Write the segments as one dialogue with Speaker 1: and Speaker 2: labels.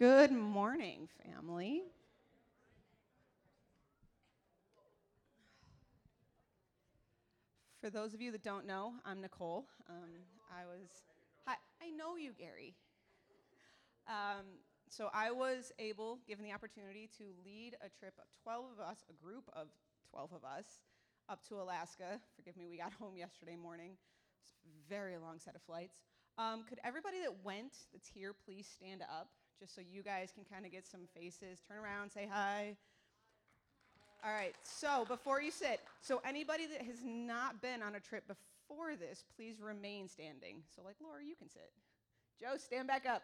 Speaker 1: Good morning, family. For those of you that don't know, I'm Nicole. Um, I was, hi, I know you, Gary. Um, so I was able, given the opportunity, to lead a trip of 12 of us, a group of 12 of us, up to Alaska. Forgive me, we got home yesterday morning. It's a very long set of flights. Um, could everybody that went that's here please stand up, just so you guys can kind of get some faces? Turn around, say hi. All right, so before you sit, so anybody that has not been on a trip before this, please remain standing. So, like Laura, you can sit. Joe, stand back up.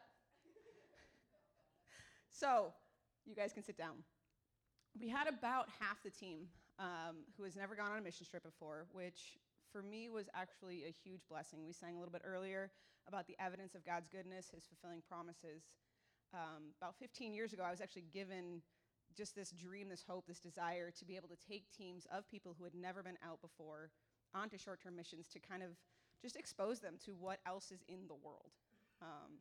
Speaker 1: so, you guys can sit down. We had about half the team um, who has never gone on a mission trip before, which for me was actually a huge blessing. We sang a little bit earlier about the evidence of God's goodness, His fulfilling promises. Um, about 15 years ago, I was actually given just this dream, this hope, this desire to be able to take teams of people who had never been out before onto short term missions to kind of just expose them to what else is in the world. Um,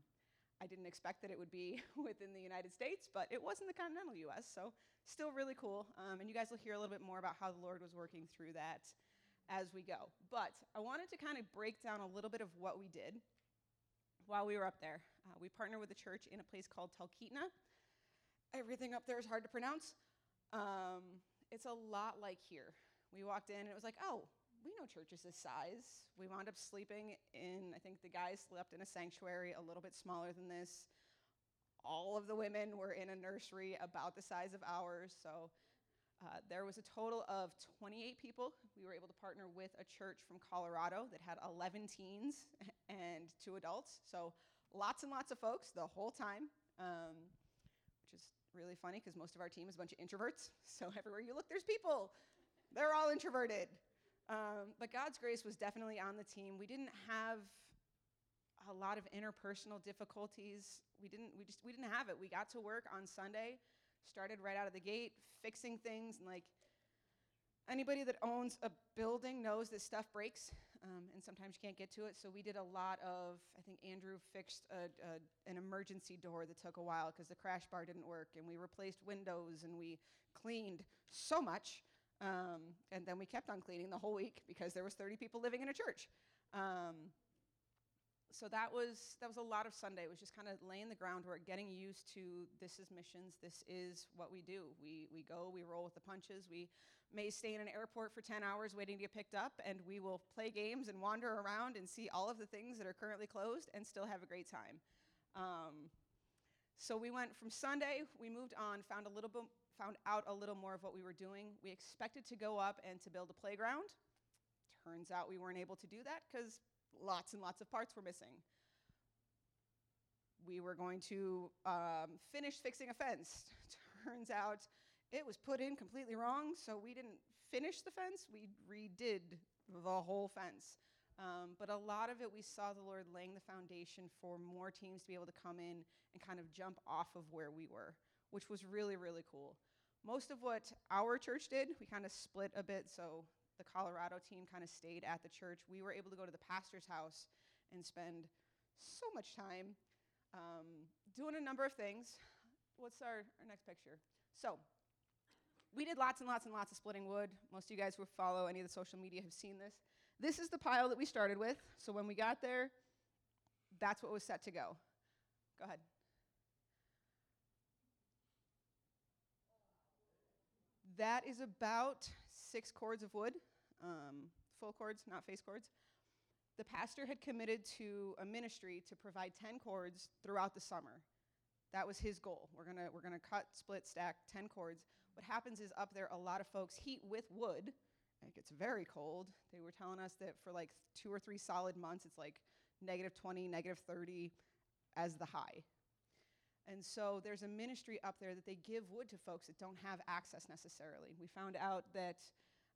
Speaker 1: I didn't expect that it would be within the United States, but it was in the continental US, so still really cool. Um, and you guys will hear a little bit more about how the Lord was working through that as we go. But I wanted to kind of break down a little bit of what we did while we were up there. Uh, we partnered with a church in a place called Talkeetna. Everything up there is hard to pronounce. Um, it's a lot like here. We walked in and it was like, oh, we know churches this size. We wound up sleeping in, I think the guys slept in a sanctuary a little bit smaller than this. All of the women were in a nursery about the size of ours. So uh, there was a total of 28 people. We were able to partner with a church from Colorado that had 11 teens and two adults. So lots and lots of folks the whole time, um, which is really funny because most of our team is a bunch of introverts. So everywhere you look, there's people. They're all introverted. Um, but God's grace was definitely on the team. We didn't have a lot of interpersonal difficulties. We didn't. We just. We didn't have it. We got to work on Sunday started right out of the gate fixing things and like anybody that owns a building knows that stuff breaks um, and sometimes you can't get to it. So we did a lot of i think andrew fixed a, a, an emergency door that took a while because the crash bar didn't work and we replaced windows and we cleaned so much um, and then we kept on cleaning the whole week because there was 30 people living in a church. Um, so that was that was a lot of Sunday. It was just kind of laying the groundwork, getting used to this is missions. This is what we do. We we go, we roll with the punches. We may stay in an airport for 10 hours waiting to get picked up, and we will play games and wander around and see all of the things that are currently closed and still have a great time. Um, so we went from Sunday. We moved on, found a little bit, found out a little more of what we were doing. We expected to go up and to build a playground. Turns out we weren't able to do that because lots and lots of parts were missing. We were going to um, finish fixing a fence. Turns out it was put in completely wrong, so we didn't finish the fence, we redid the whole fence. Um, but a lot of it, we saw the Lord laying the foundation for more teams to be able to come in and kind of jump off of where we were, which was really, really cool. Most of what our church did, we kind of split a bit. So the Colorado team kind of stayed at the church. We were able to go to the pastor's house and spend so much time um, doing a number of things. What's our, our next picture? So, we did lots and lots and lots of splitting wood. Most of you guys who follow any of the social media have seen this. This is the pile that we started with. So, when we got there, that's what was set to go. Go ahead. That is about six cords of wood, um, full cords, not face cords. The pastor had committed to a ministry to provide 10 cords throughout the summer. That was his goal. We're gonna, we're gonna cut, split, stack 10 cords. What happens is up there, a lot of folks heat with wood. It gets very cold. They were telling us that for like two or three solid months, it's like negative 20, negative 30 as the high. And so there's a ministry up there that they give wood to folks that don't have access necessarily. We found out that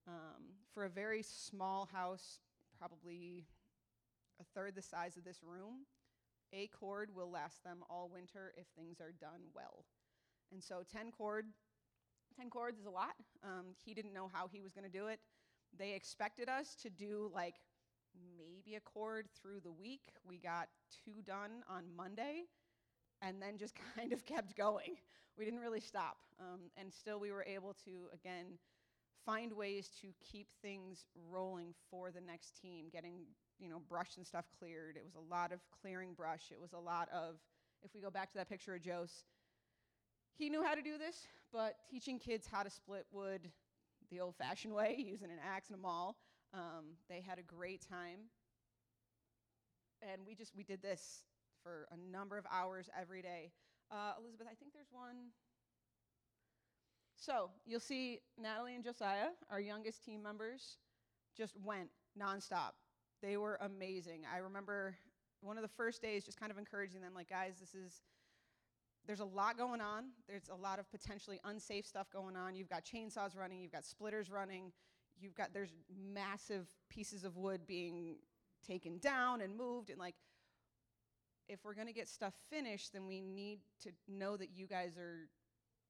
Speaker 1: um, for a very small house, probably a third the size of this room, a cord will last them all winter if things are done well. And so 10 cord, 10 cords is a lot. Um, he didn't know how he was going to do it. They expected us to do like maybe a cord through the week. We got two done on Monday and then just kind of kept going. We didn't really stop. Um, and still, we were able to, again, find ways to keep things rolling for the next team, getting you know brush and stuff cleared. It was a lot of clearing brush. It was a lot of, if we go back to that picture of Jose, he knew how to do this, but teaching kids how to split wood the old-fashioned way, using an axe and a maul. Um, they had a great time, and we just we did this for a number of hours every day. Uh, Elizabeth, I think there's one. So you'll see Natalie and Josiah, our youngest team members, just went nonstop. They were amazing. I remember one of the first days just kind of encouraging them, like, guys, this is, there's a lot going on. There's a lot of potentially unsafe stuff going on. You've got chainsaws running, you've got splitters running, you've got, there's massive pieces of wood being taken down and moved. And like, if we're gonna get stuff finished, then we need to know that you guys are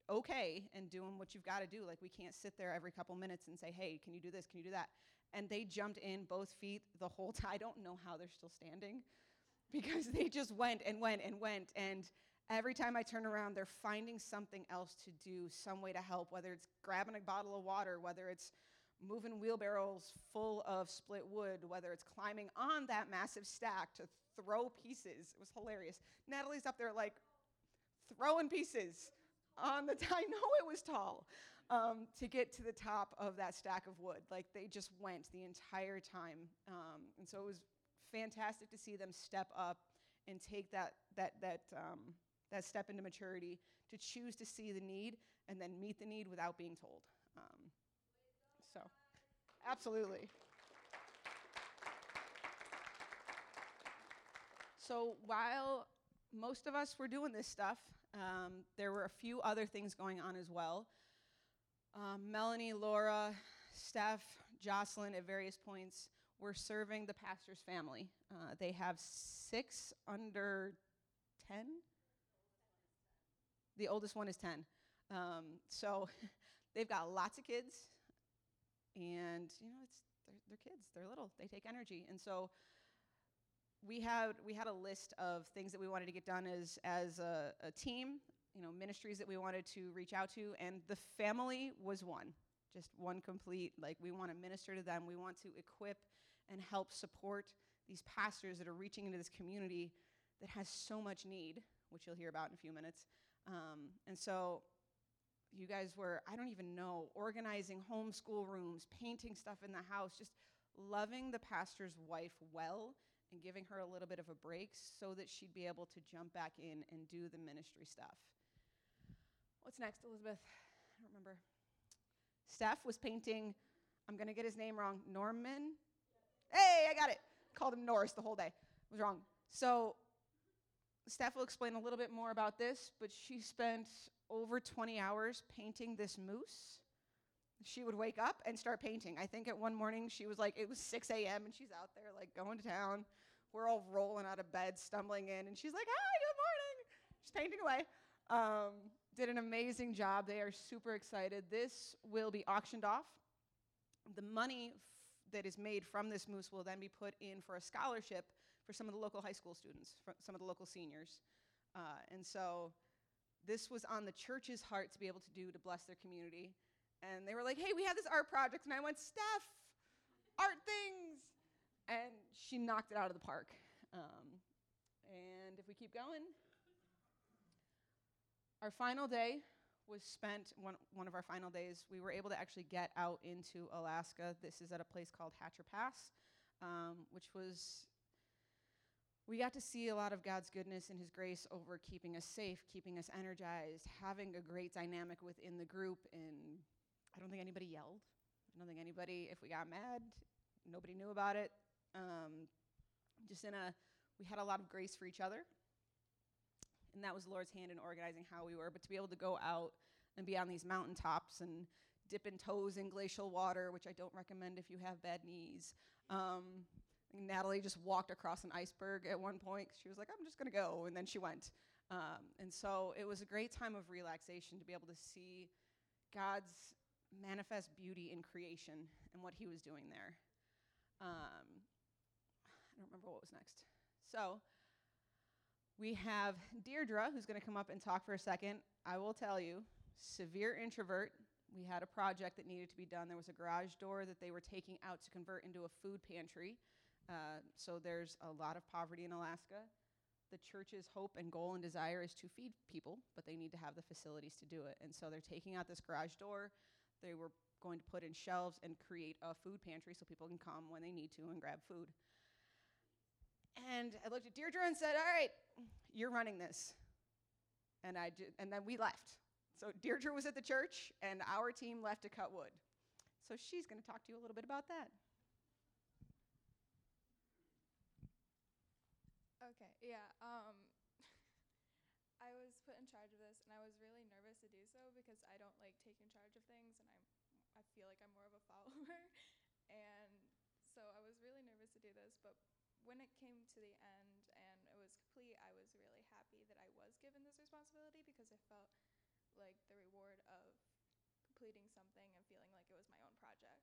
Speaker 1: okay and doing what you've got to do. Like we can't sit there every couple minutes and say, "Hey, can you do this? Can you do that?" And they jumped in both feet the whole time. I don't know how they're still standing because they just went and went and went and every time I turn around, they're finding something else to do, some way to help, whether it's grabbing a bottle of water, whether it's moving wheelbarrows full of split wood, whether it's climbing on that massive stack to throw pieces. It was hilarious. Natalie's up there like throwing pieces on the, I know it was tall, um, to get to the top of that stack of wood. Like they just went the entire time. Um, and so it was fantastic to see them step up and take that, that, that, um, that step into maturity to choose to see the need and then meet the need without being told. Um, so, absolutely. So while most of us were doing this stuff, um, there were a few other things going on as well. Um, Melanie, Laura, Steph, Jocelyn at various points were serving the pastor's family. Uh, they have six under 10. The oldest one is 10. Um, so they've got lots of kids, and you know, it's they're, they're kids. They're little. They take energy, and so we had we had a list of things that we wanted to get done as as a, a, team you know ministries that we wanted to reach out to and the family was one. Just one complete like we want to minister to them. We want to equip and help support these pastors that are reaching into this community that has so much need which you'll hear about in a few minutes. Um, and so you guys were i don't even know organizing homeschool rooms painting stuff in the house just loving the pastor's wife well and giving her a little bit of a break so that she'd be able to jump back in and do the ministry stuff. What's next, Elizabeth? I don't remember. Steph was painting, I'm going to get his name wrong, Norman? Hey, I got it. Called him Norris the whole day. I was wrong. So, Steph will explain a little bit more about this, but she spent over 20 hours painting this moose she would wake up and start painting. I think at one morning she was like, it was 6 a.m. and she's out there like going to town. We're all rolling out of bed, stumbling in, and she's like, hi, good morning. She's painting away. Um, did an amazing job. They are super excited. This will be auctioned off. The money f- that is made from this moose will then be put in for a scholarship for some of the local high school students, some of the local seniors. Uh, and so this was on the church's heart to be able to do to bless their community and they were like, hey, we have this art project. And I went, Steph, art things. And she knocked it out of the park. Um, and if we keep going, our final day was spent, one, one of our final days, we were able to actually get out into Alaska. This is at a place called Hatcher Pass, um, which was, we got to see a lot of God's goodness and His grace over keeping us safe, keeping us energized, having a great dynamic within the group, and I don't think anybody yelled. I don't think anybody, if we got mad, nobody knew about it. Um, just in a, we had a lot of grace for each other. And that was the Lord's hand in organizing how we were. But to be able to go out and be on these mountaintops and dipping toes in glacial water, which I don't recommend if you have bad knees. Um, Natalie just walked across an iceberg at one point. She was like, I'm just going to go. And then she went. Um, and so it was a great time of relaxation to be able to see God's manifest beauty in creation and what he was doing there. Um, don't remember what was next. So, We have Deirdre, who's going to come up and talk for a second. I will tell you, severe introvert. We had a project that needed to be done. There was a garage door that they were taking out to convert into a food pantry. Uh, so there's a lot of poverty in Alaska. The church's hope and goal and desire is to feed people, but they need to have the facilities to do it. And so they're taking out this garage door. They were going to put in shelves and create a food pantry so people can come when they need to and grab food. And I looked at Deirdre and said, All right, you're running this. And, I ju- and then we left. So Deirdre was at the church, and our team left to cut wood. So she's going to talk to you a little bit about that.
Speaker 2: Okay, yeah. Um, I was put in charge of this, and I was really nervous to do so because I don't like taking charge of things, and I'm I feel like I'm more of a follower, and so I was really nervous to do this. But when it came to the end and it was complete, I was really happy that I was given this responsibility because I felt like the reward of completing something and feeling like it was my own project.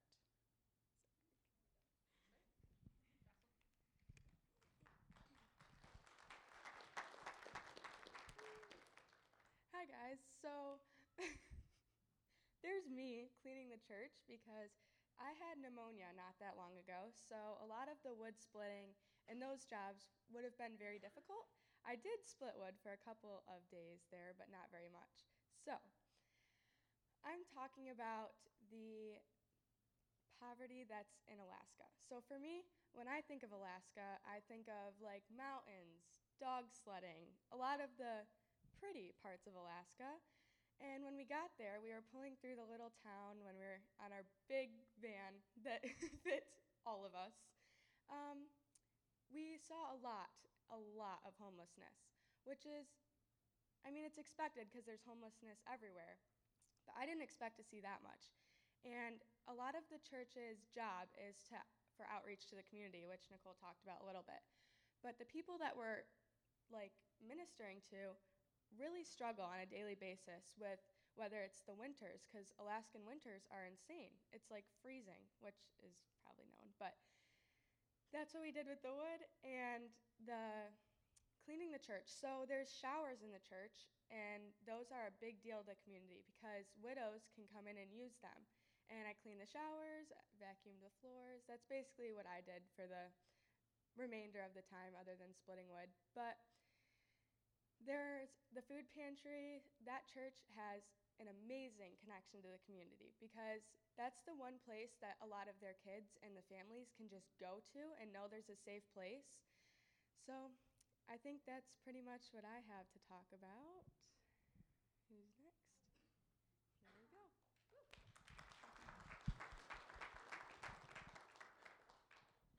Speaker 3: Hi guys. So there's me cleaning the church because I had pneumonia not that long ago. So a lot of the wood splitting and those jobs would have been very difficult. I did split wood for a couple of days there, but not very much. So I'm talking about the poverty that's in Alaska. So for me, when I think of Alaska, I think of like mountains, dog sledding, a lot of the pretty parts of Alaska. And when we got there, we were pulling through the little town when we were on our big van that fit all of us. Um, we saw a lot, a lot of homelessness, which is, I mean, it's expected because there's homelessness everywhere. But I didn't expect to see that much. And a lot of the church's job is to, for outreach to the community, which Nicole talked about a little bit. But the people that we're like ministering to really struggle on a daily basis with whether it's the winters, because Alaskan winters are insane. It's like freezing, which is probably known. But that's what we did with the wood and the cleaning the church. So there's showers in the church, and those are a big deal to the community because widows can come in and use them. And I cleaned the showers, vacuumed the floors. That's basically what I did for the remainder of the time, other than splitting wood. But there's the food pantry. That church has an amazing connection to the community because that's the one place that a lot of their kids and the families can just go to and know there's a safe place. So I think that's pretty much what I have to talk about. Who's next? Here we go.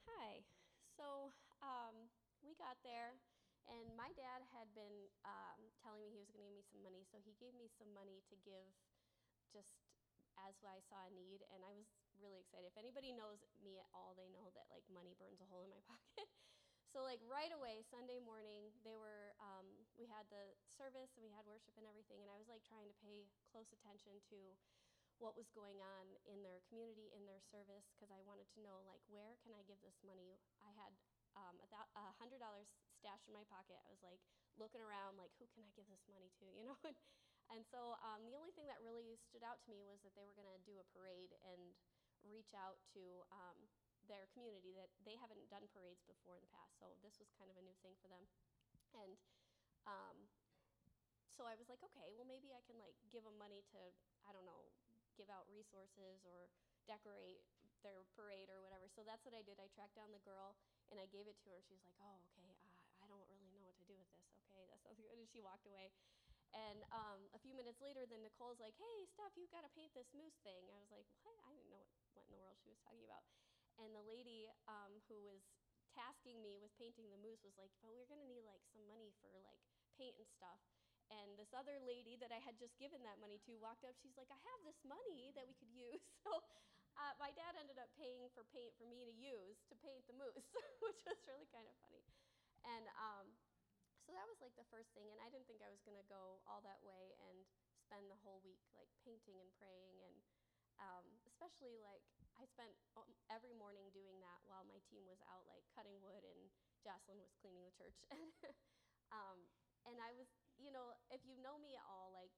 Speaker 4: Hi. So um, we got there, and my dad had been um, telling me he was going to give me some money, so he gave me some money to give just as I saw a need, and I was really excited. If anybody knows me at all, they know that like money burns a hole in my pocket. so like right away, Sunday morning, they were um, we had the service and we had worship and everything, and I was like trying to pay close attention to what was going on in their community, in their service, because I wanted to know like where can I give this money. I had um, a hundred dollars stashed in my pocket. I was like looking around, like who can I give this money to, you know? and so um, the only thing that really stood out to me was that they were going to do a parade and reach out to um, their community that they haven't done parades before in the past. So this was kind of a new thing for them, and um, so I was like, okay, well maybe I can like give them money to I don't know give out resources or decorate their parade or whatever. So that's what I did. I tracked down the girl and I gave it to her. She was like, "Oh, okay. Uh, I don't really know what to do with this. That sounds good." And she walked away. And um, a few minutes later, then Nicole's like, "Hey, Steph, you got to paint this moose thing." I was like, "What?" I didn't know what, what in the world she was talking about. And the lady um, who was tasking me with painting the moose was like, "But we're gonna need like some money for like paint and stuff." And this other lady that I had just given that money to walked up. She's like, I have this money that we could use. So uh, my dad ended up paying for paint for me to use to paint the moose, which was really kind of funny. And um, so that was like the first thing. And I didn't think I was going to go all that way and spend the whole week like painting and praying. And um, especially like I spent every morning doing that while my team was out like cutting wood and Jocelyn was cleaning the church. Um, and I was, you know, if you know me at all, like,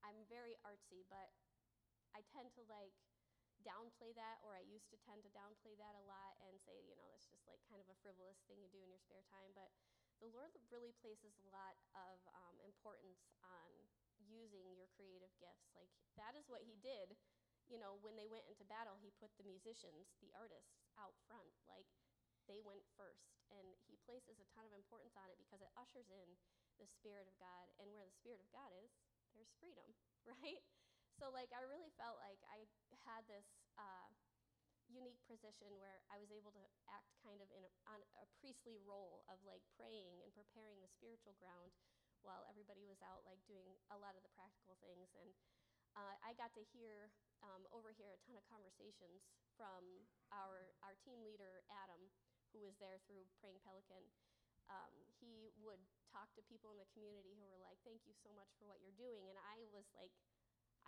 Speaker 4: I'm very artsy, but I tend to like downplay that, or I used to tend to downplay that a lot and say, you know, that's just like kind of a frivolous thing you do in your spare time. But the Lord really places a lot of um, importance on using your creative gifts. Like, that is what He did. You know, when they went into battle, He put the musicians, the artists, out front. Like, they went first. And He places a ton of importance on it because it ushers in the Spirit of God. And where the Spirit of God is, there's freedom, right? So, like, I really felt like I had this uh, unique position where I was able to act kind of in a, on a priestly role of like praying and preparing the spiritual ground while everybody was out like doing a lot of the practical things. And uh, I got to hear, um, here a ton of conversations from our, our team leader, Adam, who was there through Praying Pelican. Um, he would talk to people in the community who were like, Thank you so much for what you're doing. And I was like,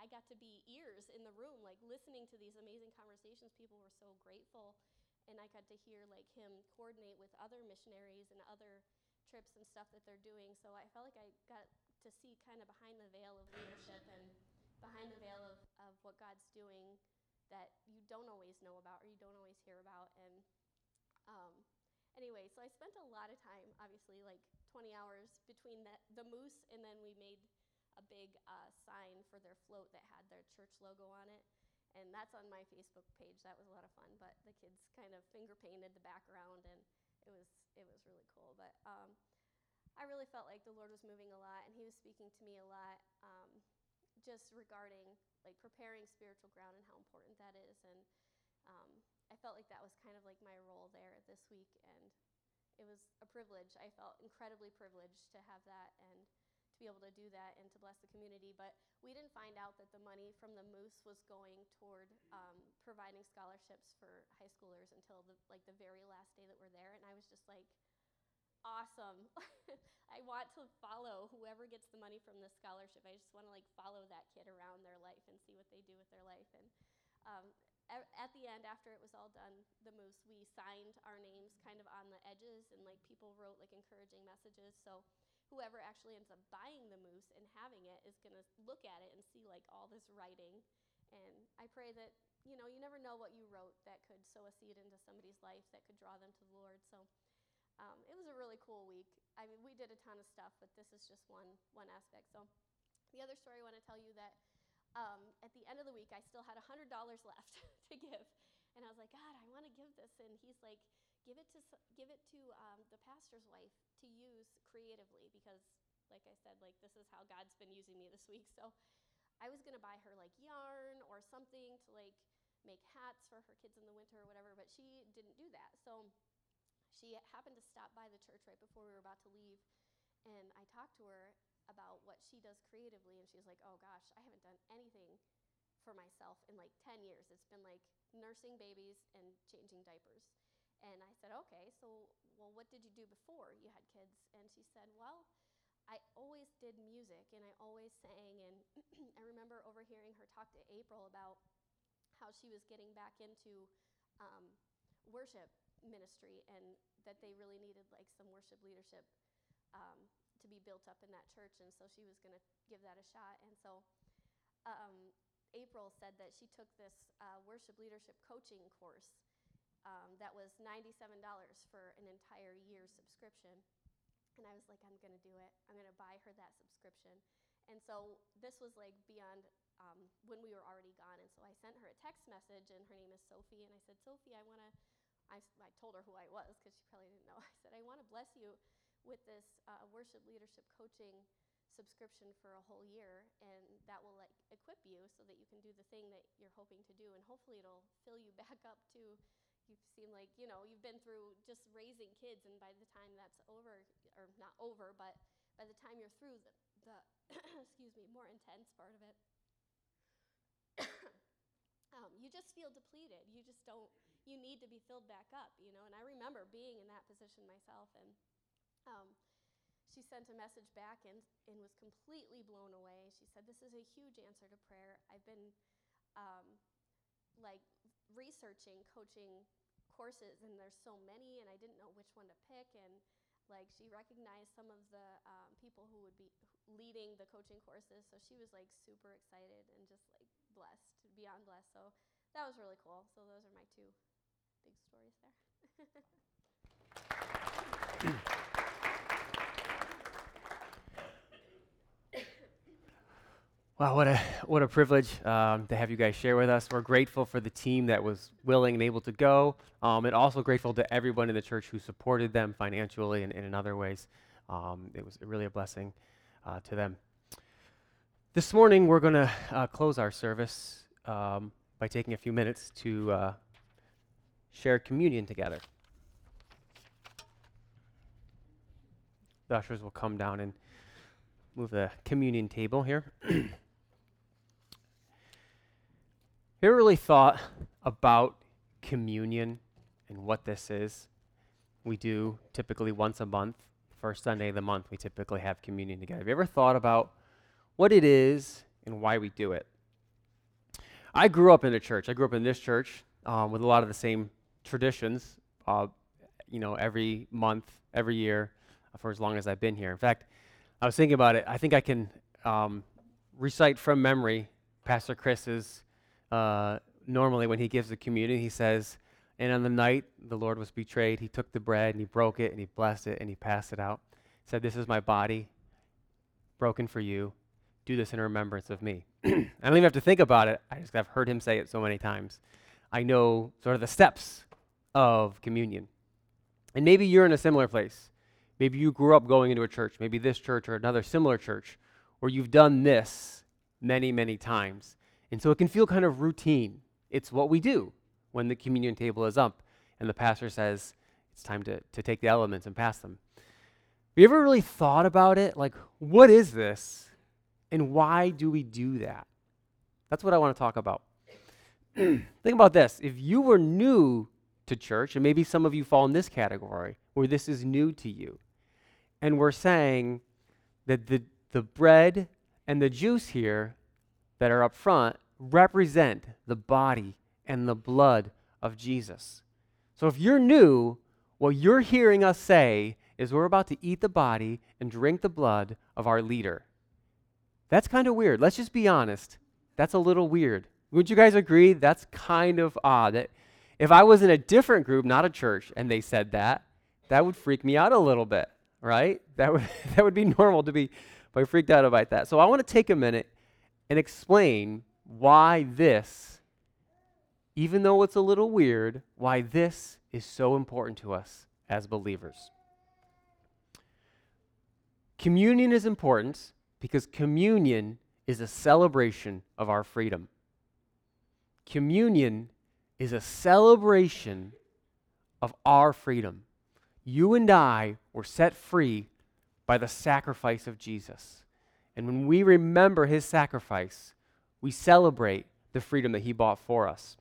Speaker 4: I got to be ears in the room, like listening to these amazing conversations. People were so grateful. And I got to hear like him coordinate with other missionaries and other trips and stuff that they're doing. So I felt like I got to see kind of behind the veil of leadership and behind the veil of, of what God's doing that you don't always know about or you don't always hear about. And um, anyway, so I spent a lot of time, obviously, like 20 hours between that, the moose and then we made a big uh, sign for their float that had their church logo on it. And that's on my Facebook page. That was a lot of fun. But the kids kind of finger painted the background, and it was it was really cool. But um, I really felt like the Lord was moving a lot, and He was speaking to me a lot, um, just regarding like preparing spiritual ground and how important that is. And um, I felt like that was kind of like my role there this week, and it was a privilege. I felt incredibly privileged to have that, and be able to do that and to bless the community. But we didn't find out that the money from the Moose was going toward um, providing scholarships for high schoolers until the like the very last day that we're there, and I was just like, awesome. I want to follow whoever gets the money from this scholarship. I just want to like follow that kid around their life and see what they do with their life. And um, at, at the end, after it was all done, the moose, we signed our names kind of on the edges, and like people wrote like encouraging messages. So whoever actually ends up buying the moose and having it is going to look at it and see like all this writing. And I pray that, you know, you never know what you wrote that could sow a seed into somebody's life that could draw them to the Lord. So um, it was a really cool week. I mean, we did a ton of stuff, but this is just one, one aspect. So the other story I want to tell you that um, at the end of the week, I still had $100 left to give. And I was like, God, I want to give this. And he's like, give it to, give it to um, the pastor's wife to use creatively because like I said, like this is how God's been using me this week. So I was gonna buy her like yarn or something to like make hats for her kids in the winter or whatever, but she didn't do that. So she happened to stop by the church right before we were about to leave, and I talked to her about what she does creatively, and she was like, "Oh gosh, I haven't done anything for myself in like 10 years. It's been like nursing babies and changing diapers." And I said, "Okay, so well, what did you do before you had kids? And she said, well, I always did music and I always sang. And I remember overhearing her talk to April about how she was getting back into um, worship ministry and that they really needed like some worship leadership um, to be built up in that church. And so she was going to give that a shot. And so um, April said that she took this uh, worship leadership coaching course um, that was $97 for an entire year's subscription. And I was like, I'm going to do it. I'm going to buy her that subscription. And so this was like beyond um, when we were already gone. And so I sent her a text message, and her name is Sophie. And I said, Sophie, I want to, I, I told her who I was because she probably didn't know. I said, I want to bless you with this uh, worship leadership coaching subscription for a whole year and that will like equip you so that you can do the thing that you're hoping to do and hopefully it'll fill you back up to you seem like you know you've been through just raising kids and by the time that's over or not over but by the time you're through the, the excuse me more intense part of it um, you just feel depleted. You just don't you need to be filled back up you know? And i remember being in that position myself and um, she sent a message back and, and was completely blown away. She said this is a huge answer to prayer. I've been um, like researching coaching courses and there's so many and I didn't know which one to pick and Like she recognized some of the um, people who would be leading the coaching courses, so she was like super excited and just like blessed, beyond blessed. So that was really cool. So those are my two big stories there.
Speaker 5: Wow, what a what a privilege um, to have you guys share with us. We're grateful for the team that was willing and able to go, um, and also grateful to everyone in the church who supported them financially and, and in other ways. Um, it was really a blessing uh, to them. This morning, we're going to uh, close our service um, by taking a few minutes to uh, share communion together. The ushers will come down and move the communion table here. you ever really thought about communion and what this is? We do typically once a month. First Sunday of the month, we typically have communion together. Have you ever thought about what it is and why we do it? I grew up in a church. I grew up in this church um, with a lot of the same traditions, uh, you know, every month, every year for as long as I've been here. In fact, I was thinking about it. I think I can um, recite from memory Pastor Chris's. Uh, normally, when he gives the communion, he says, And on the night the Lord was betrayed, he took the bread and he broke it and he blessed it and he passed it out. He said, This is my body broken for you. Do this in remembrance of me. I don't even have to think about it. I just have heard him say it so many times. I know sort of the steps of communion. And maybe you're in a similar place. Maybe you grew up going into a church, maybe this church or another similar church, where you've done this many, many times. And so it can feel kind of routine. It's what we do when the communion table is up and the pastor says it's time to, to take the elements and pass them. Have you ever really thought about it? Like, what is this? And why do we do that? That's what I want to talk about. Think about this. If you were new to church, and maybe some of you fall in this category where this is new to you, and we're saying that the, the bread and the juice here that are up front represent the body and the blood of Jesus. So if you're new, what you're hearing us say is we're about to eat the body and drink the blood of our leader. That's kind of weird. Let's just be honest. That's a little weird. Would you guys agree? That's kind of odd. That if I was in a different group, not a church, and they said that, that would freak me out a little bit right? That would, that would be normal to be, be freaked out about that. So I want to take a minute and explain why this, even though it's a little weird, why this is so important to us as believers. Communion is important because communion is a celebration of our freedom. Communion is a celebration of our freedom. You and I were set free by the sacrifice of Jesus. And when we remember his sacrifice, we celebrate the freedom that he bought for us.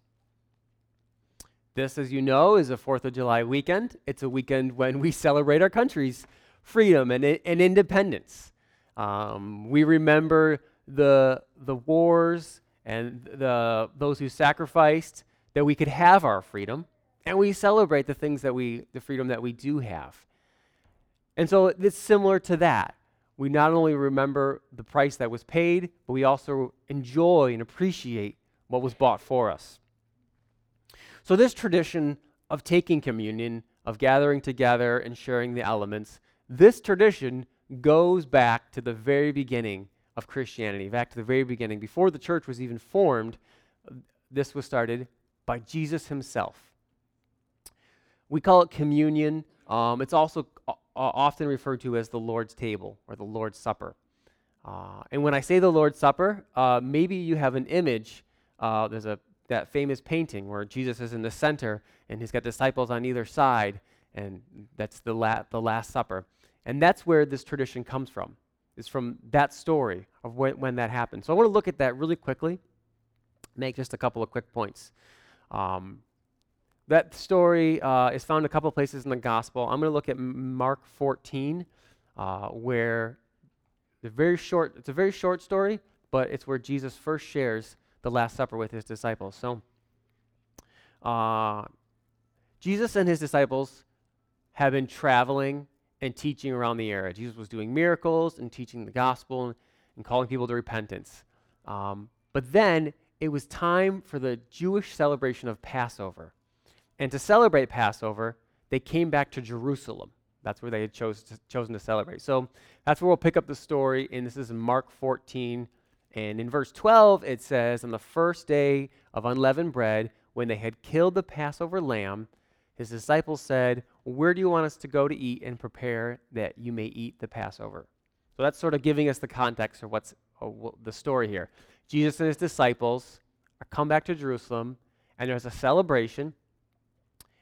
Speaker 5: This, as you know, is a 4th of July weekend. It's a weekend when we celebrate our country's freedom and, and independence. Um, we remember the, the wars and the, those who sacrificed that we could have our freedom and we celebrate the things that we, the freedom that we do have. And so it's similar to that. We not only remember the price that was paid, but we also enjoy and appreciate what was bought for us. So, this tradition of taking communion, of gathering together and sharing the elements, this tradition goes back to the very beginning of Christianity, back to the very beginning. Before the church was even formed, this was started by Jesus himself. We call it communion. Um, it's also often referred to as the Lord's table or the Lord's supper. Uh, and when I say the Lord's supper, uh, maybe you have an image. Uh, there's a that famous painting where Jesus is in the center and he's got disciples on either side, and that's the la- the Last Supper. And that's where this tradition comes from. Is from that story of when, when that happened. So I want to look at that really quickly. Make just a couple of quick points. Um, that story uh, is found a couple places in the gospel. I'm going to look at Mark 14, uh, where the very short, it's a very short story, but it's where Jesus first shares the Last Supper with his disciples. So, uh, Jesus and his disciples have been traveling and teaching around the area. Jesus was doing miracles and teaching the gospel and calling people to repentance. Um, but then it was time for the Jewish celebration of Passover. And to celebrate Passover, they came back to Jerusalem. That's where they had chose to, chosen to celebrate. So that's where we'll pick up the story. And this is Mark 14. And in verse 12, it says, On the first day of unleavened bread, when they had killed the Passover lamb, his disciples said, Where do you want us to go to eat and prepare that you may eat the Passover? So that's sort of giving us the context of what's uh, the story here. Jesus and his disciples come back to Jerusalem, and there's a celebration,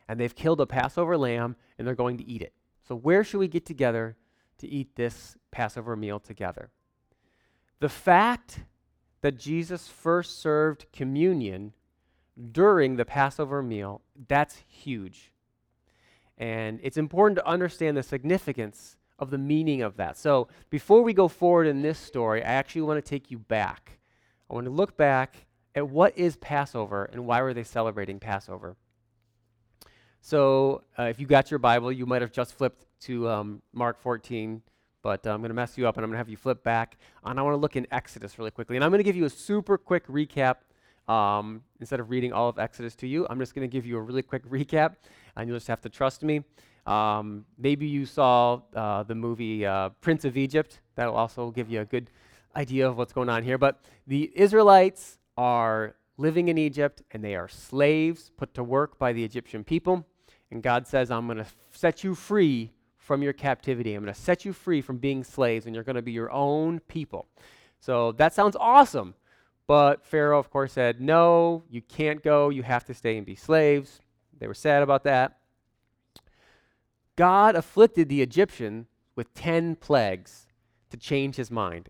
Speaker 5: and they've killed a Passover lamb, and they're going to eat it. So, where should we get together to eat this Passover meal together? The fact that Jesus first served communion during the Passover meal, that's huge. And it's important to understand the significance of the meaning of that. So, before we go forward in this story, I actually want to take you back. I want to look back at what is Passover and why were they celebrating Passover. So, uh, if you got your Bible, you might have just flipped to um, Mark 14, but uh, I'm going to mess you up and I'm going to have you flip back. And I want to look in Exodus really quickly. And I'm going to give you a super quick recap. Um, instead of reading all of Exodus to you, I'm just going to give you a really quick recap, and you'll just have to trust me. Um, maybe you saw uh, the movie uh, Prince of Egypt. That'll also give you a good idea of what's going on here. But the Israelites are living in Egypt, and they are slaves put to work by the Egyptian people. And God says, I'm going to set you free from your captivity. I'm going to set you free from being slaves, and you're going to be your own people. So that sounds awesome. But Pharaoh, of course, said, No, you can't go. You have to stay and be slaves. They were sad about that. God afflicted the Egyptian with 10 plagues to change his mind.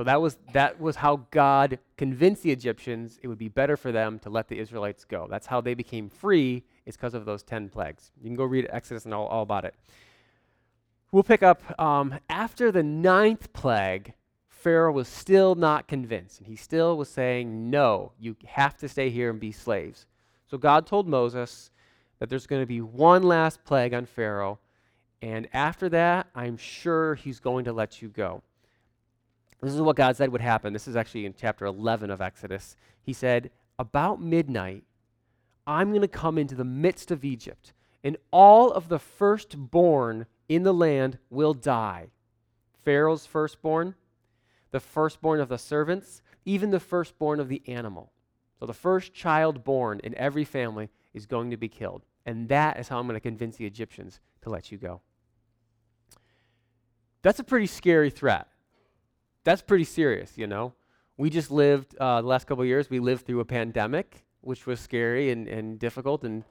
Speaker 5: So that was, that was how God convinced the Egyptians it would be better for them to let the Israelites go. That's how they became free, is because of those 10 plagues. You can go read Exodus and all, all about it. We'll pick up um, after the ninth plague, Pharaoh was still not convinced. And he still was saying, No, you have to stay here and be slaves. So God told Moses that there's going to be one last plague on Pharaoh. And after that, I'm sure he's going to let you go. This is what God said would happen. This is actually in chapter 11 of Exodus. He said, About midnight, I'm going to come into the midst of Egypt, and all of the firstborn in the land will die. Pharaoh's firstborn, the firstborn of the servants, even the firstborn of the animal. So the first child born in every family is going to be killed. And that is how I'm going to convince the Egyptians to let you go. That's a pretty scary threat that's pretty serious, you know. We just lived uh, the last couple years. We lived through a pandemic, which was scary and, and difficult and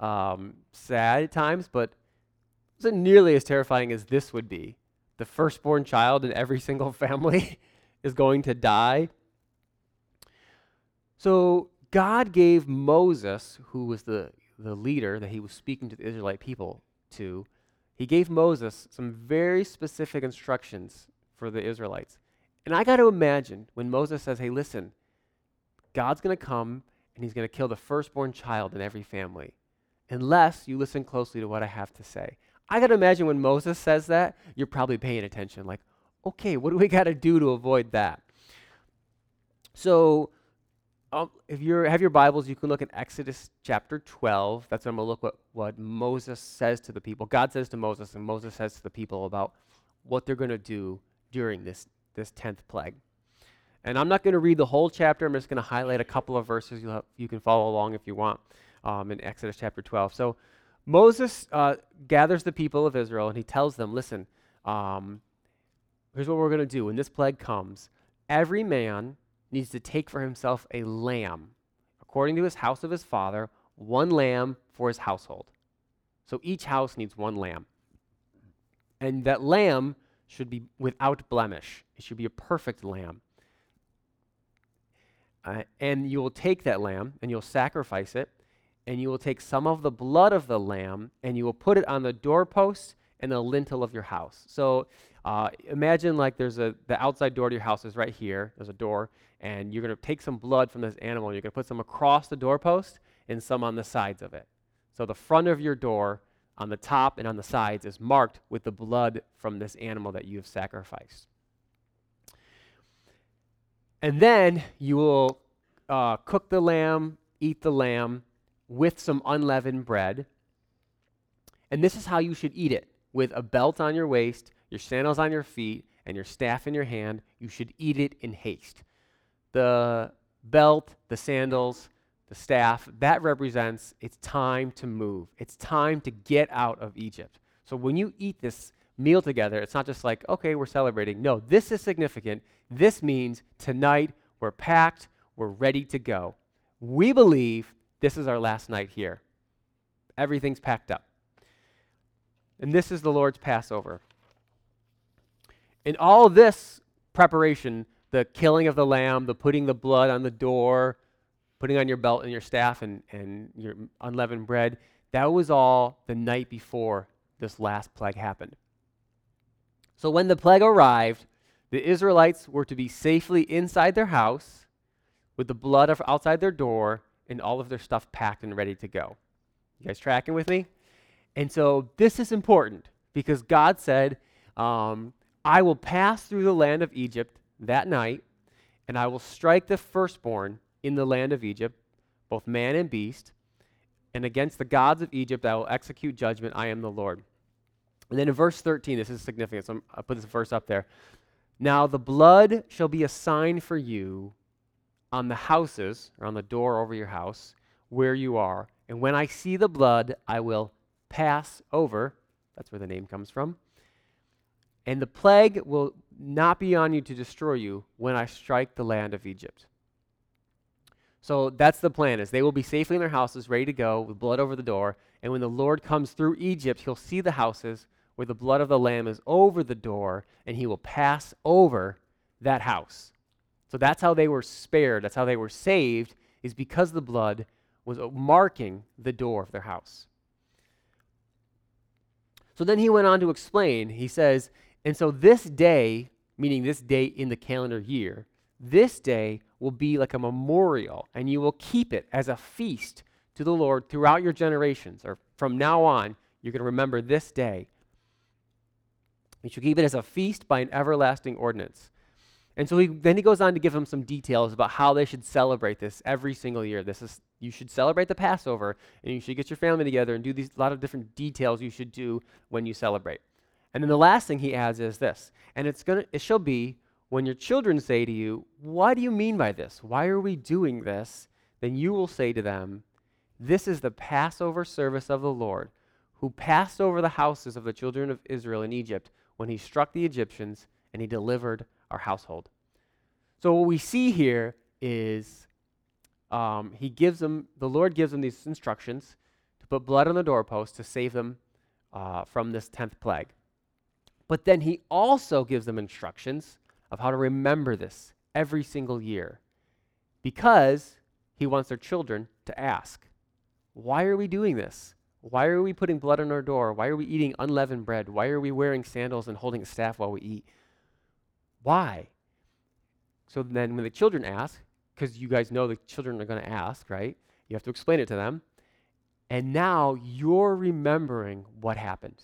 Speaker 5: um, sad at times, but it wasn't nearly as terrifying as this would be. The firstborn child in every single family is going to die. So God gave Moses, who was the, the leader that he was speaking to the Israelite people to, he gave Moses some very specific instructions for the Israelites. And I got to imagine when Moses says, hey, listen, God's going to come and he's going to kill the firstborn child in every family, unless you listen closely to what I have to say. I got to imagine when Moses says that, you're probably paying attention, like, okay, what do we got to do to avoid that? So, um, if you have your Bibles, you can look at Exodus chapter 12. That's where I'm going to look what, what Moses says to the people. God says to Moses, and Moses says to the people about what they're going to do during this this 10th plague. And I'm not going to read the whole chapter. I'm just going to highlight a couple of verses. you you can follow along if you want um, in Exodus chapter 12. So Moses uh, gathers the people of Israel and he tells them, listen, um, here's what we're going to do. When this plague comes, every man needs to take for himself a lamb, according to his house of his father, one lamb for his household. So each house needs one lamb. And that lamb should be without blemish. It should be a perfect lamb. Uh, and you will take that lamb and you'll sacrifice it, and you will take some of the blood of the lamb and you will put it on the doorpost and the lintel of your house. So uh, imagine like there's a the outside door to your house is right here. There's a door, and you're to take some blood from this animal. And you're to put some across the doorpost and some on the sides of it. So the front of your door on the top and on the sides is marked with the blood from this animal that you have sacrificed. And then you will uh, cook the lamb, eat the lamb with some unleavened bread. And this is how you should eat it with a belt on your waist, your sandals on your feet, and your staff in your hand. You should eat it in haste. The belt, the sandals, the staff, that represents it's time to move. It's time to get out of Egypt. So when you eat this meal together, it's not just like, okay, we're celebrating. No, this is significant. This means tonight we're packed, we're ready to go. We believe this is our last night here. Everything's packed up. And this is the Lord's Passover. In all this preparation, the killing of the lamb, the putting the blood on the door, putting on your belt and your staff and, and your unleavened bread, that was all the night before this last plague happened. So when the plague arrived, the Israelites were to be safely inside their house with the blood outside their door and all of their stuff packed and ready to go. You guys tracking with me? And so this is important because God said, um, I will pass through the land of Egypt that night, and I will strike the firstborn in the land of Egypt, both man and beast, and against the gods of Egypt I will execute judgment. I am the Lord. And then in verse 13, this is significant, so I'll put this verse up there. Now the blood shall be a sign for you on the houses, or on the door over your house, where you are. And when I see the blood, I will pass over. That's where the name comes from. And the plague will not be on you to destroy you when I strike the land of Egypt. So that's the plan is they will be safely in their houses, ready to go, with blood over the door. And when the Lord comes through Egypt, he'll see the houses where the blood of the lamb is over the door, and he will pass over that house. So that's how they were spared. That's how they were saved, is because the blood was marking the door of their house. So then he went on to explain. He says, and so this day, meaning this day in the calendar year, this day will be like a memorial, and you will keep it as a feast to the Lord throughout your generations. Or from now on, you're going to remember this day. You should keep it as a feast by an everlasting ordinance. And so he, then he goes on to give them some details about how they should celebrate this every single year. This is you should celebrate the Passover, and you should get your family together and do these a lot of different details you should do when you celebrate. And then the last thing he adds is this, and it's gonna it shall be when your children say to you, What do you mean by this? Why are we doing this? Then you will say to them, This is the Passover service of the Lord, who passed over the houses of the children of Israel in Egypt when he struck the Egyptians and he delivered our household. So what we see here is um, he gives them, the Lord gives them these instructions to put blood on the doorpost to save them uh, from this 10th plague. But then he also gives them instructions of how to remember this every single year because he wants their children to ask, Why are we doing this? Why are we putting blood on our door? Why are we eating unleavened bread? Why are we wearing sandals and holding a staff while we eat? Why? So then, when the children ask, because you guys know the children are going to ask, right? You have to explain it to them. And now you're remembering what happened.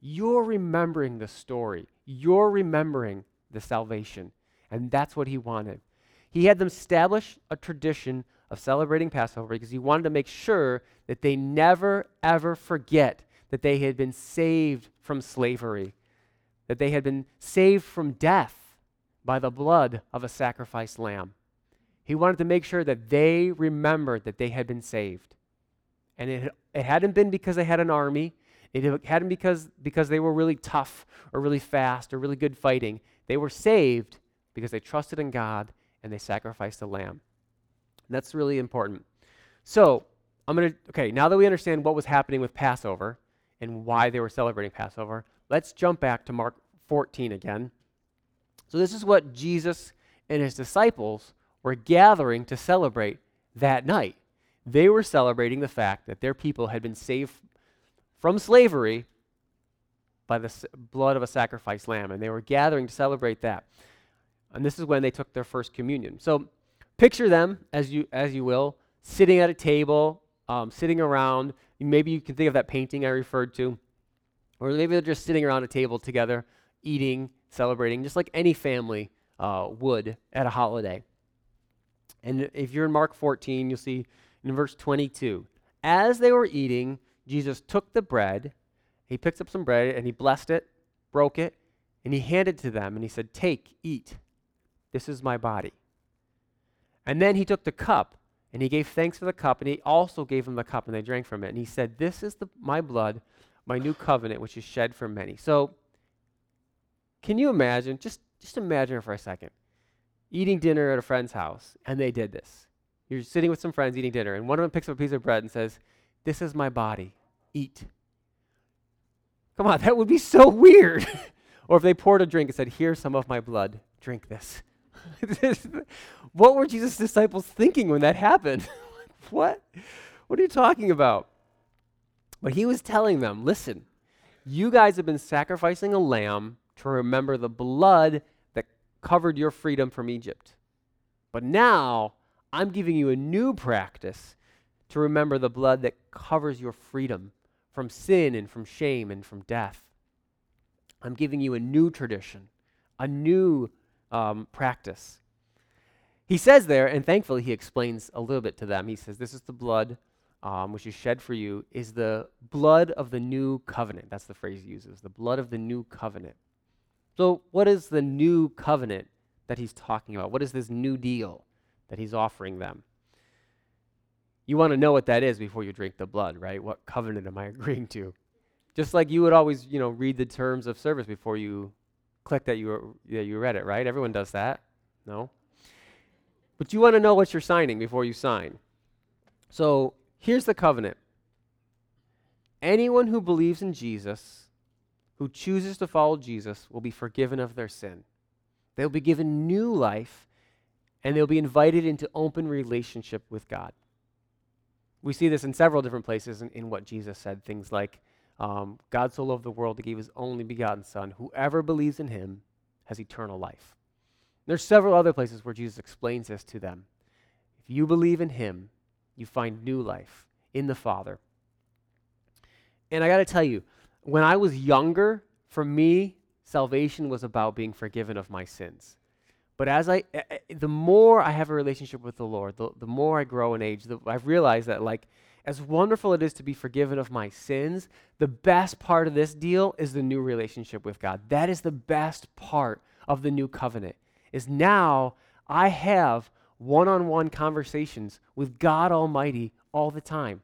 Speaker 5: You're remembering the story. You're remembering the salvation. And that's what he wanted. He had them establish a tradition of celebrating Passover because he wanted to make sure that they never, ever forget that they had been saved from slavery, that they had been saved from death by the blood of a sacrificed lamb. He wanted to make sure that they remembered that they had been saved. And it, it hadn't been because they had an army. It hadn't because because they were really tough or really fast or really good fighting. They were saved because they trusted in God and they sacrificed a lamb. And that's really important. So, I'm going to, okay, now that we understand what was happening with Passover and why they were celebrating Passover, let's jump back to Mark 14 again. So, this is what Jesus and his disciples were gathering to celebrate that night. They were celebrating the fact that their people had been saved from slavery by the blood of a sacrificed lamb, and they were gathering to celebrate that. And this is when they took their first communion. So picture them, as you, as you will, sitting at a table, um, sitting around. Maybe you can think of that painting I referred to, or maybe they're just sitting around a table together, eating, celebrating, just like any family uh, would at a holiday. And if you're in Mark 14, you'll see in verse 22 as they were eating, Jesus took the bread, he picked up some bread, and he blessed it, broke it, and he handed it to them, and he said, Take, eat. This is my body. And then he took the cup, and he gave thanks for the cup, and he also gave them the cup, and they drank from it. And he said, This is the, my blood, my new covenant, which is shed for many. So, can you imagine? Just, just imagine for a second eating dinner at a friend's house, and they did this. You're sitting with some friends eating dinner, and one of them picks up a piece of bread and says, This is my body. Eat. Come on, that would be so weird. or if they poured a drink and said, Here's some of my blood. Drink this. what were Jesus' disciples thinking when that happened? what? What are you talking about? But he was telling them, Listen, you guys have been sacrificing a lamb to remember the blood that covered your freedom from Egypt. But now I'm giving you a new practice to remember the blood that covers your freedom from sin and from shame and from death. I'm giving you a new tradition, a new um, practice. He says there, and thankfully he explains a little bit to them. He says, This is the blood um, which is shed for you, is the blood of the new covenant. That's the phrase he uses, the blood of the new covenant. So, what is the new covenant that he's talking about? What is this new deal that he's offering them? You want to know what that is before you drink the blood, right? What covenant am I agreeing to? Just like you would always, you know, read the terms of service before you click that you yeah, you read it, right? Everyone does that. No? But you want to know what you're signing before you sign. So, here's the covenant. Anyone who believes in Jesus, who chooses to follow Jesus, will be forgiven of their sin. They'll be given new life and they'll be invited into open relationship with God. We see this in several different places in, in what Jesus said. Things like, um, God so loved the world, he gave his only begotten Son. Whoever believes in him has eternal life. There's several other places where Jesus explains this to them. If you believe in him, you find new life in the Father. And I got to tell you, when I was younger, for me, salvation was about being forgiven of my sins. But as I, the more I have a relationship with the Lord, the, the more I grow in age, the, I've realized that, like, as wonderful it is to be forgiven of my sins, the best part of this deal is the new relationship with God. That is the best part of the new covenant. Is now I have one-on-one conversations with God Almighty all the time.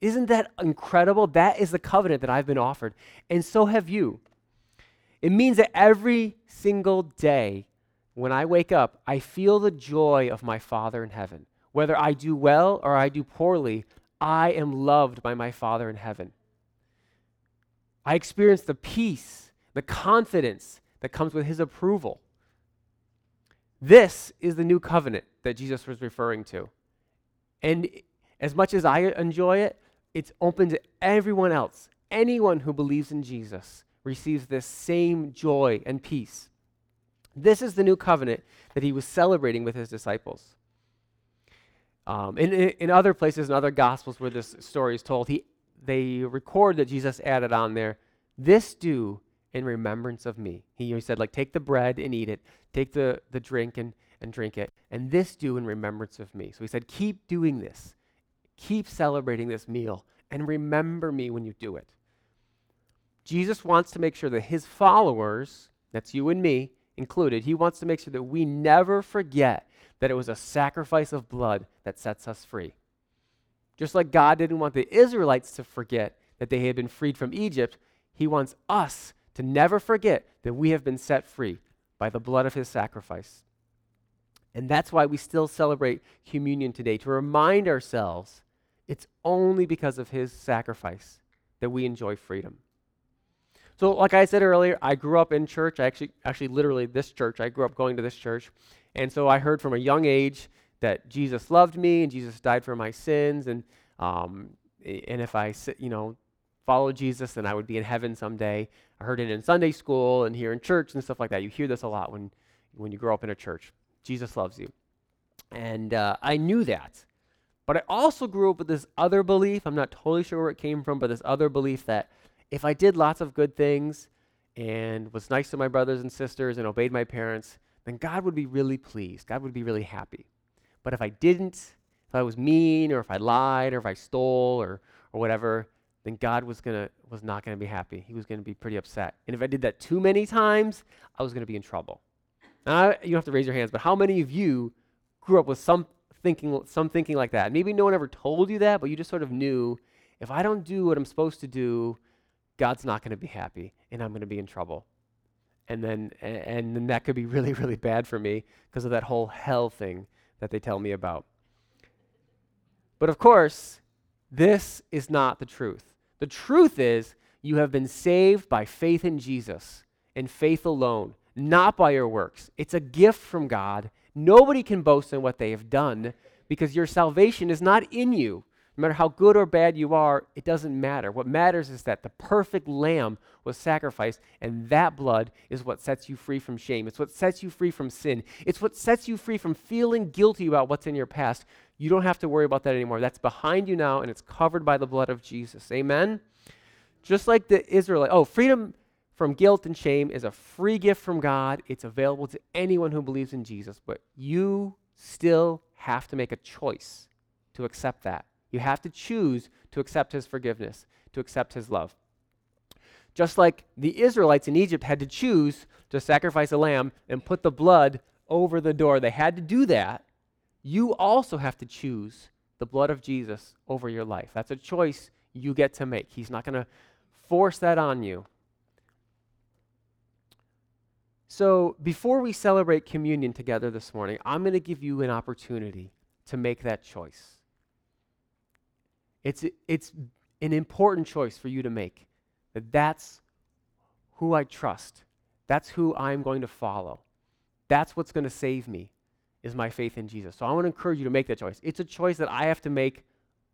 Speaker 5: Isn't that incredible? That is the covenant that I've been offered. And so have you. It means that every single day when I wake up, I feel the joy of my Father in heaven. Whether I do well or I do poorly, I am loved by my Father in heaven. I experience the peace, the confidence that comes with His approval. This is the new covenant that Jesus was referring to. And as much as I enjoy it, it's open to everyone else. Anyone who believes in Jesus receives this same joy and peace. This is the new covenant that he was celebrating with his disciples. Um, in, in other places, in other gospels where this story is told, he, they record that Jesus added on there, This do in remembrance of me. He, he said, like, take the bread and eat it, take the, the drink and, and drink it, and this do in remembrance of me. So he said, keep doing this. Keep celebrating this meal, and remember me when you do it. Jesus wants to make sure that his followers, that's you and me, included, he wants to make sure that we never forget that it was a sacrifice of blood that sets us free. Just like God didn't want the Israelites to forget that they had been freed from Egypt, he wants us to never forget that we have been set free by the blood of his sacrifice. And that's why we still celebrate communion today, to remind ourselves it's only because of his sacrifice that we enjoy freedom. So, like I said earlier, I grew up in church. I actually, actually, literally, this church. I grew up going to this church, and so I heard from a young age that Jesus loved me and Jesus died for my sins, and um, and if I, you know, followed Jesus, then I would be in heaven someday. I heard it in Sunday school and here in church and stuff like that. You hear this a lot when when you grow up in a church. Jesus loves you, and uh, I knew that, But I also grew up with this other belief. I'm not totally sure where it came from, but this other belief that if I did lots of good things and was nice to my brothers and sisters and obeyed my parents, then God would be really pleased. God would be really happy. But if I didn't, if I was mean or if I lied or if I stole or, or whatever, then God was gonna was not gonna be happy. He was gonna be pretty upset. And if I did that too many times, I was gonna be in trouble. Now, you don't have to raise your hands, but how many of you grew up with some thinking some thinking like that? Maybe no one ever told you that, but you just sort of knew if I don't do what I'm supposed to do, God's not going to be happy and I'm going to be in trouble. And then and then that could be really really bad for me because of that whole hell thing that they tell me about. But of course, this is not the truth. The truth is, you have been saved by faith in Jesus and faith alone, not by your works. It's a gift from God. Nobody can boast in what they have done because your salvation is not in you. Matter how good or bad you are, it doesn't matter. What matters is that the perfect lamb was sacrificed, and that blood is what sets you free from shame. It's what sets you free from sin. It's what sets you free from feeling guilty about what's in your past. You don't have to worry about that anymore. That's behind you now, and it's covered by the blood of Jesus. Amen? Just like the Israelite. Oh, freedom from guilt and shame is a free gift from God. It's available to anyone who believes in Jesus, but you still have to make a choice to accept that. You have to choose to accept his forgiveness, to accept his love. Just like the Israelites in Egypt had to choose to sacrifice a lamb and put the blood over the door, they had to do that. You also have to choose the blood of Jesus over your life. That's a choice you get to make. He's not going to force that on you. So, before we celebrate communion together this morning, I'm going to give you an opportunity to make that choice. It's, it's an important choice for you to make. That that's who I trust. That's who I'm going to follow. That's what's going to save me is my faith in Jesus. So I want to encourage you to make that choice. It's a choice that I have to make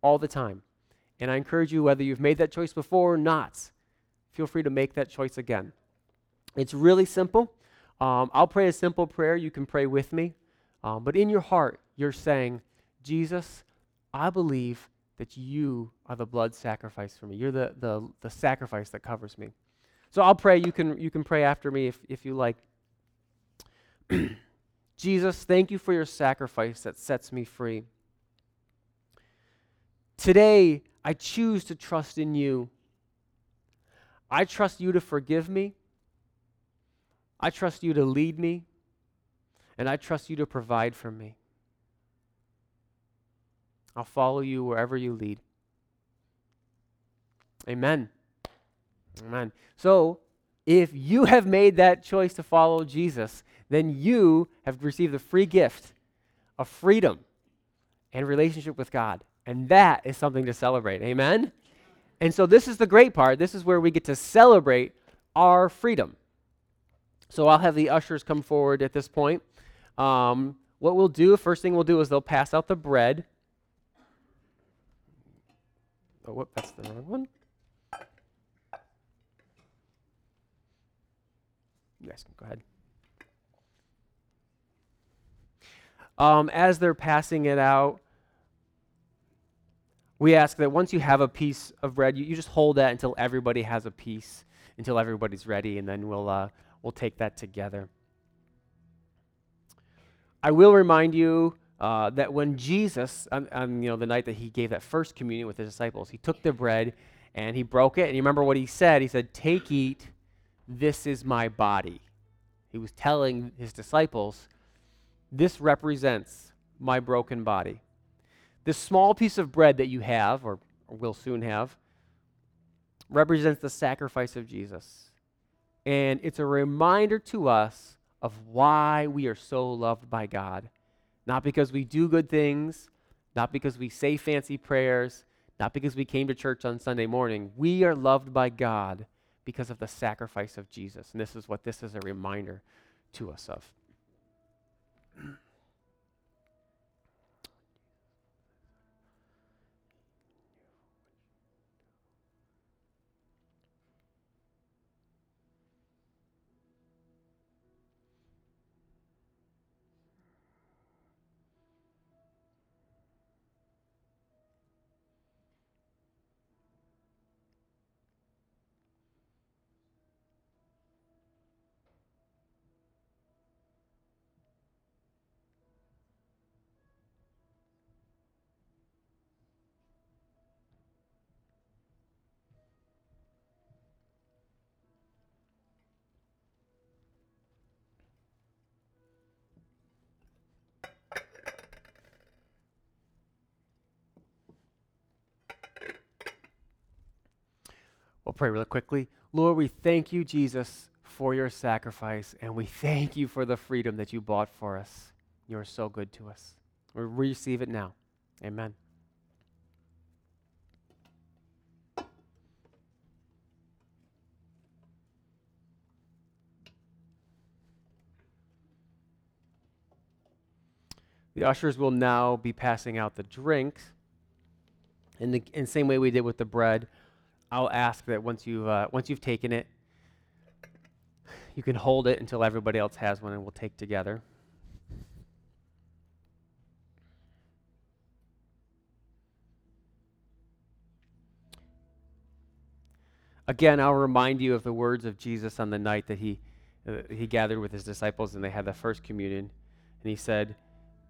Speaker 5: all the time. And I encourage you, whether you've made that choice before or not, feel free to make that choice again. It's really simple. Um, I'll pray a simple prayer. You can pray with me. Um, but in your heart, you're saying, Jesus, I believe that you are the blood sacrifice for me. You're the, the, the sacrifice that covers me. So I'll pray. You can, you can pray after me if, if you like. Jesus, thank you for your sacrifice that sets me free. Today, I choose to trust in you. I trust you to forgive me. I trust you to lead me. And I trust you to provide for me. I'll follow you wherever you lead. Amen. Amen. So, if you have made that choice to follow Jesus, then you have received the free gift of freedom and relationship with God. And that is something to celebrate. Amen? And so, this is the great part. This is where we get to celebrate our freedom. So, I'll have the ushers come forward at this point. Um, what we'll do, first thing we'll do is they'll pass out the bread. Oh, whoop, that's the wrong one. You guys can go ahead. Um, as they're passing it out, we ask that once you have a piece of bread, you, you just hold that until everybody has a piece, until everybody's ready, and then we'll, uh, we'll take that together. I will remind you uh, that when Jesus, on, you know, the night that he gave that first communion with his disciples, he took the bread and he broke it. And you remember what he said? He said, Take, eat, this is my body. He was telling his disciples, This represents my broken body. This small piece of bread that you have, or will soon have, represents the sacrifice of Jesus. And it's a reminder to us of why we are so loved by God. Not because we do good things, not because we say fancy prayers, not because we came to church on Sunday morning. We are loved by God because of the sacrifice of Jesus. And this is what this is a reminder to us of. Pray really quickly. Lord, we thank you, Jesus, for your sacrifice, and we thank you for the freedom that you bought for us. You are so good to us. We receive it now. Amen. The ushers will now be passing out the drinks. In the in same way we did with the bread, I'll ask that once you've uh, once you've taken it, you can hold it until everybody else has one, and we'll take together. Again, I'll remind you of the words of Jesus on the night that he uh, he gathered with his disciples and they had the first communion, and he said,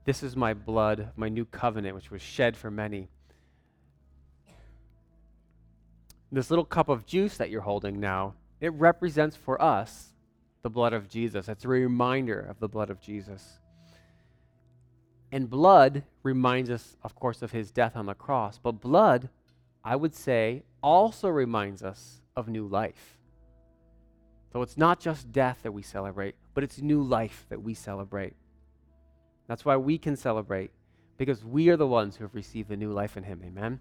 Speaker 5: "This is my blood, my new covenant, which was shed for many." This little cup of juice that you're holding now, it represents for us the blood of Jesus. It's a reminder of the blood of Jesus. And blood reminds us, of course, of his death on the cross. But blood, I would say, also reminds us of new life. So it's not just death that we celebrate, but it's new life that we celebrate. That's why we can celebrate, because we are the ones who have received the new life in him. Amen?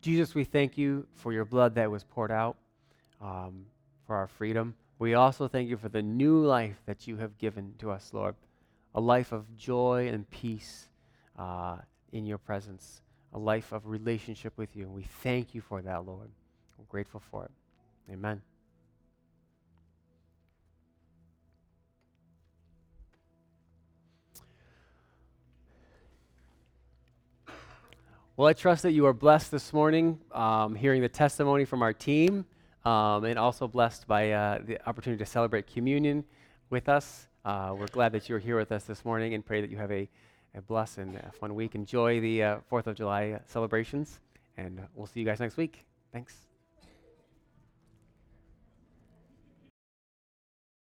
Speaker 5: Jesus, we thank you for your blood that was poured out um, for our freedom. We also thank you for the new life that you have given to us, Lord. A life of joy and peace uh, in your presence, a life of relationship with you. And we thank you for that, Lord. We're grateful for it. Amen. Well, I trust that you are blessed this morning um, hearing the testimony from our team um, and also blessed by uh, the opportunity to celebrate communion with us. Uh, we're glad that you're here with us this morning and pray that you have a, a blessed and a fun week. Enjoy the uh, 4th of July celebrations, and we'll see you guys next week. Thanks.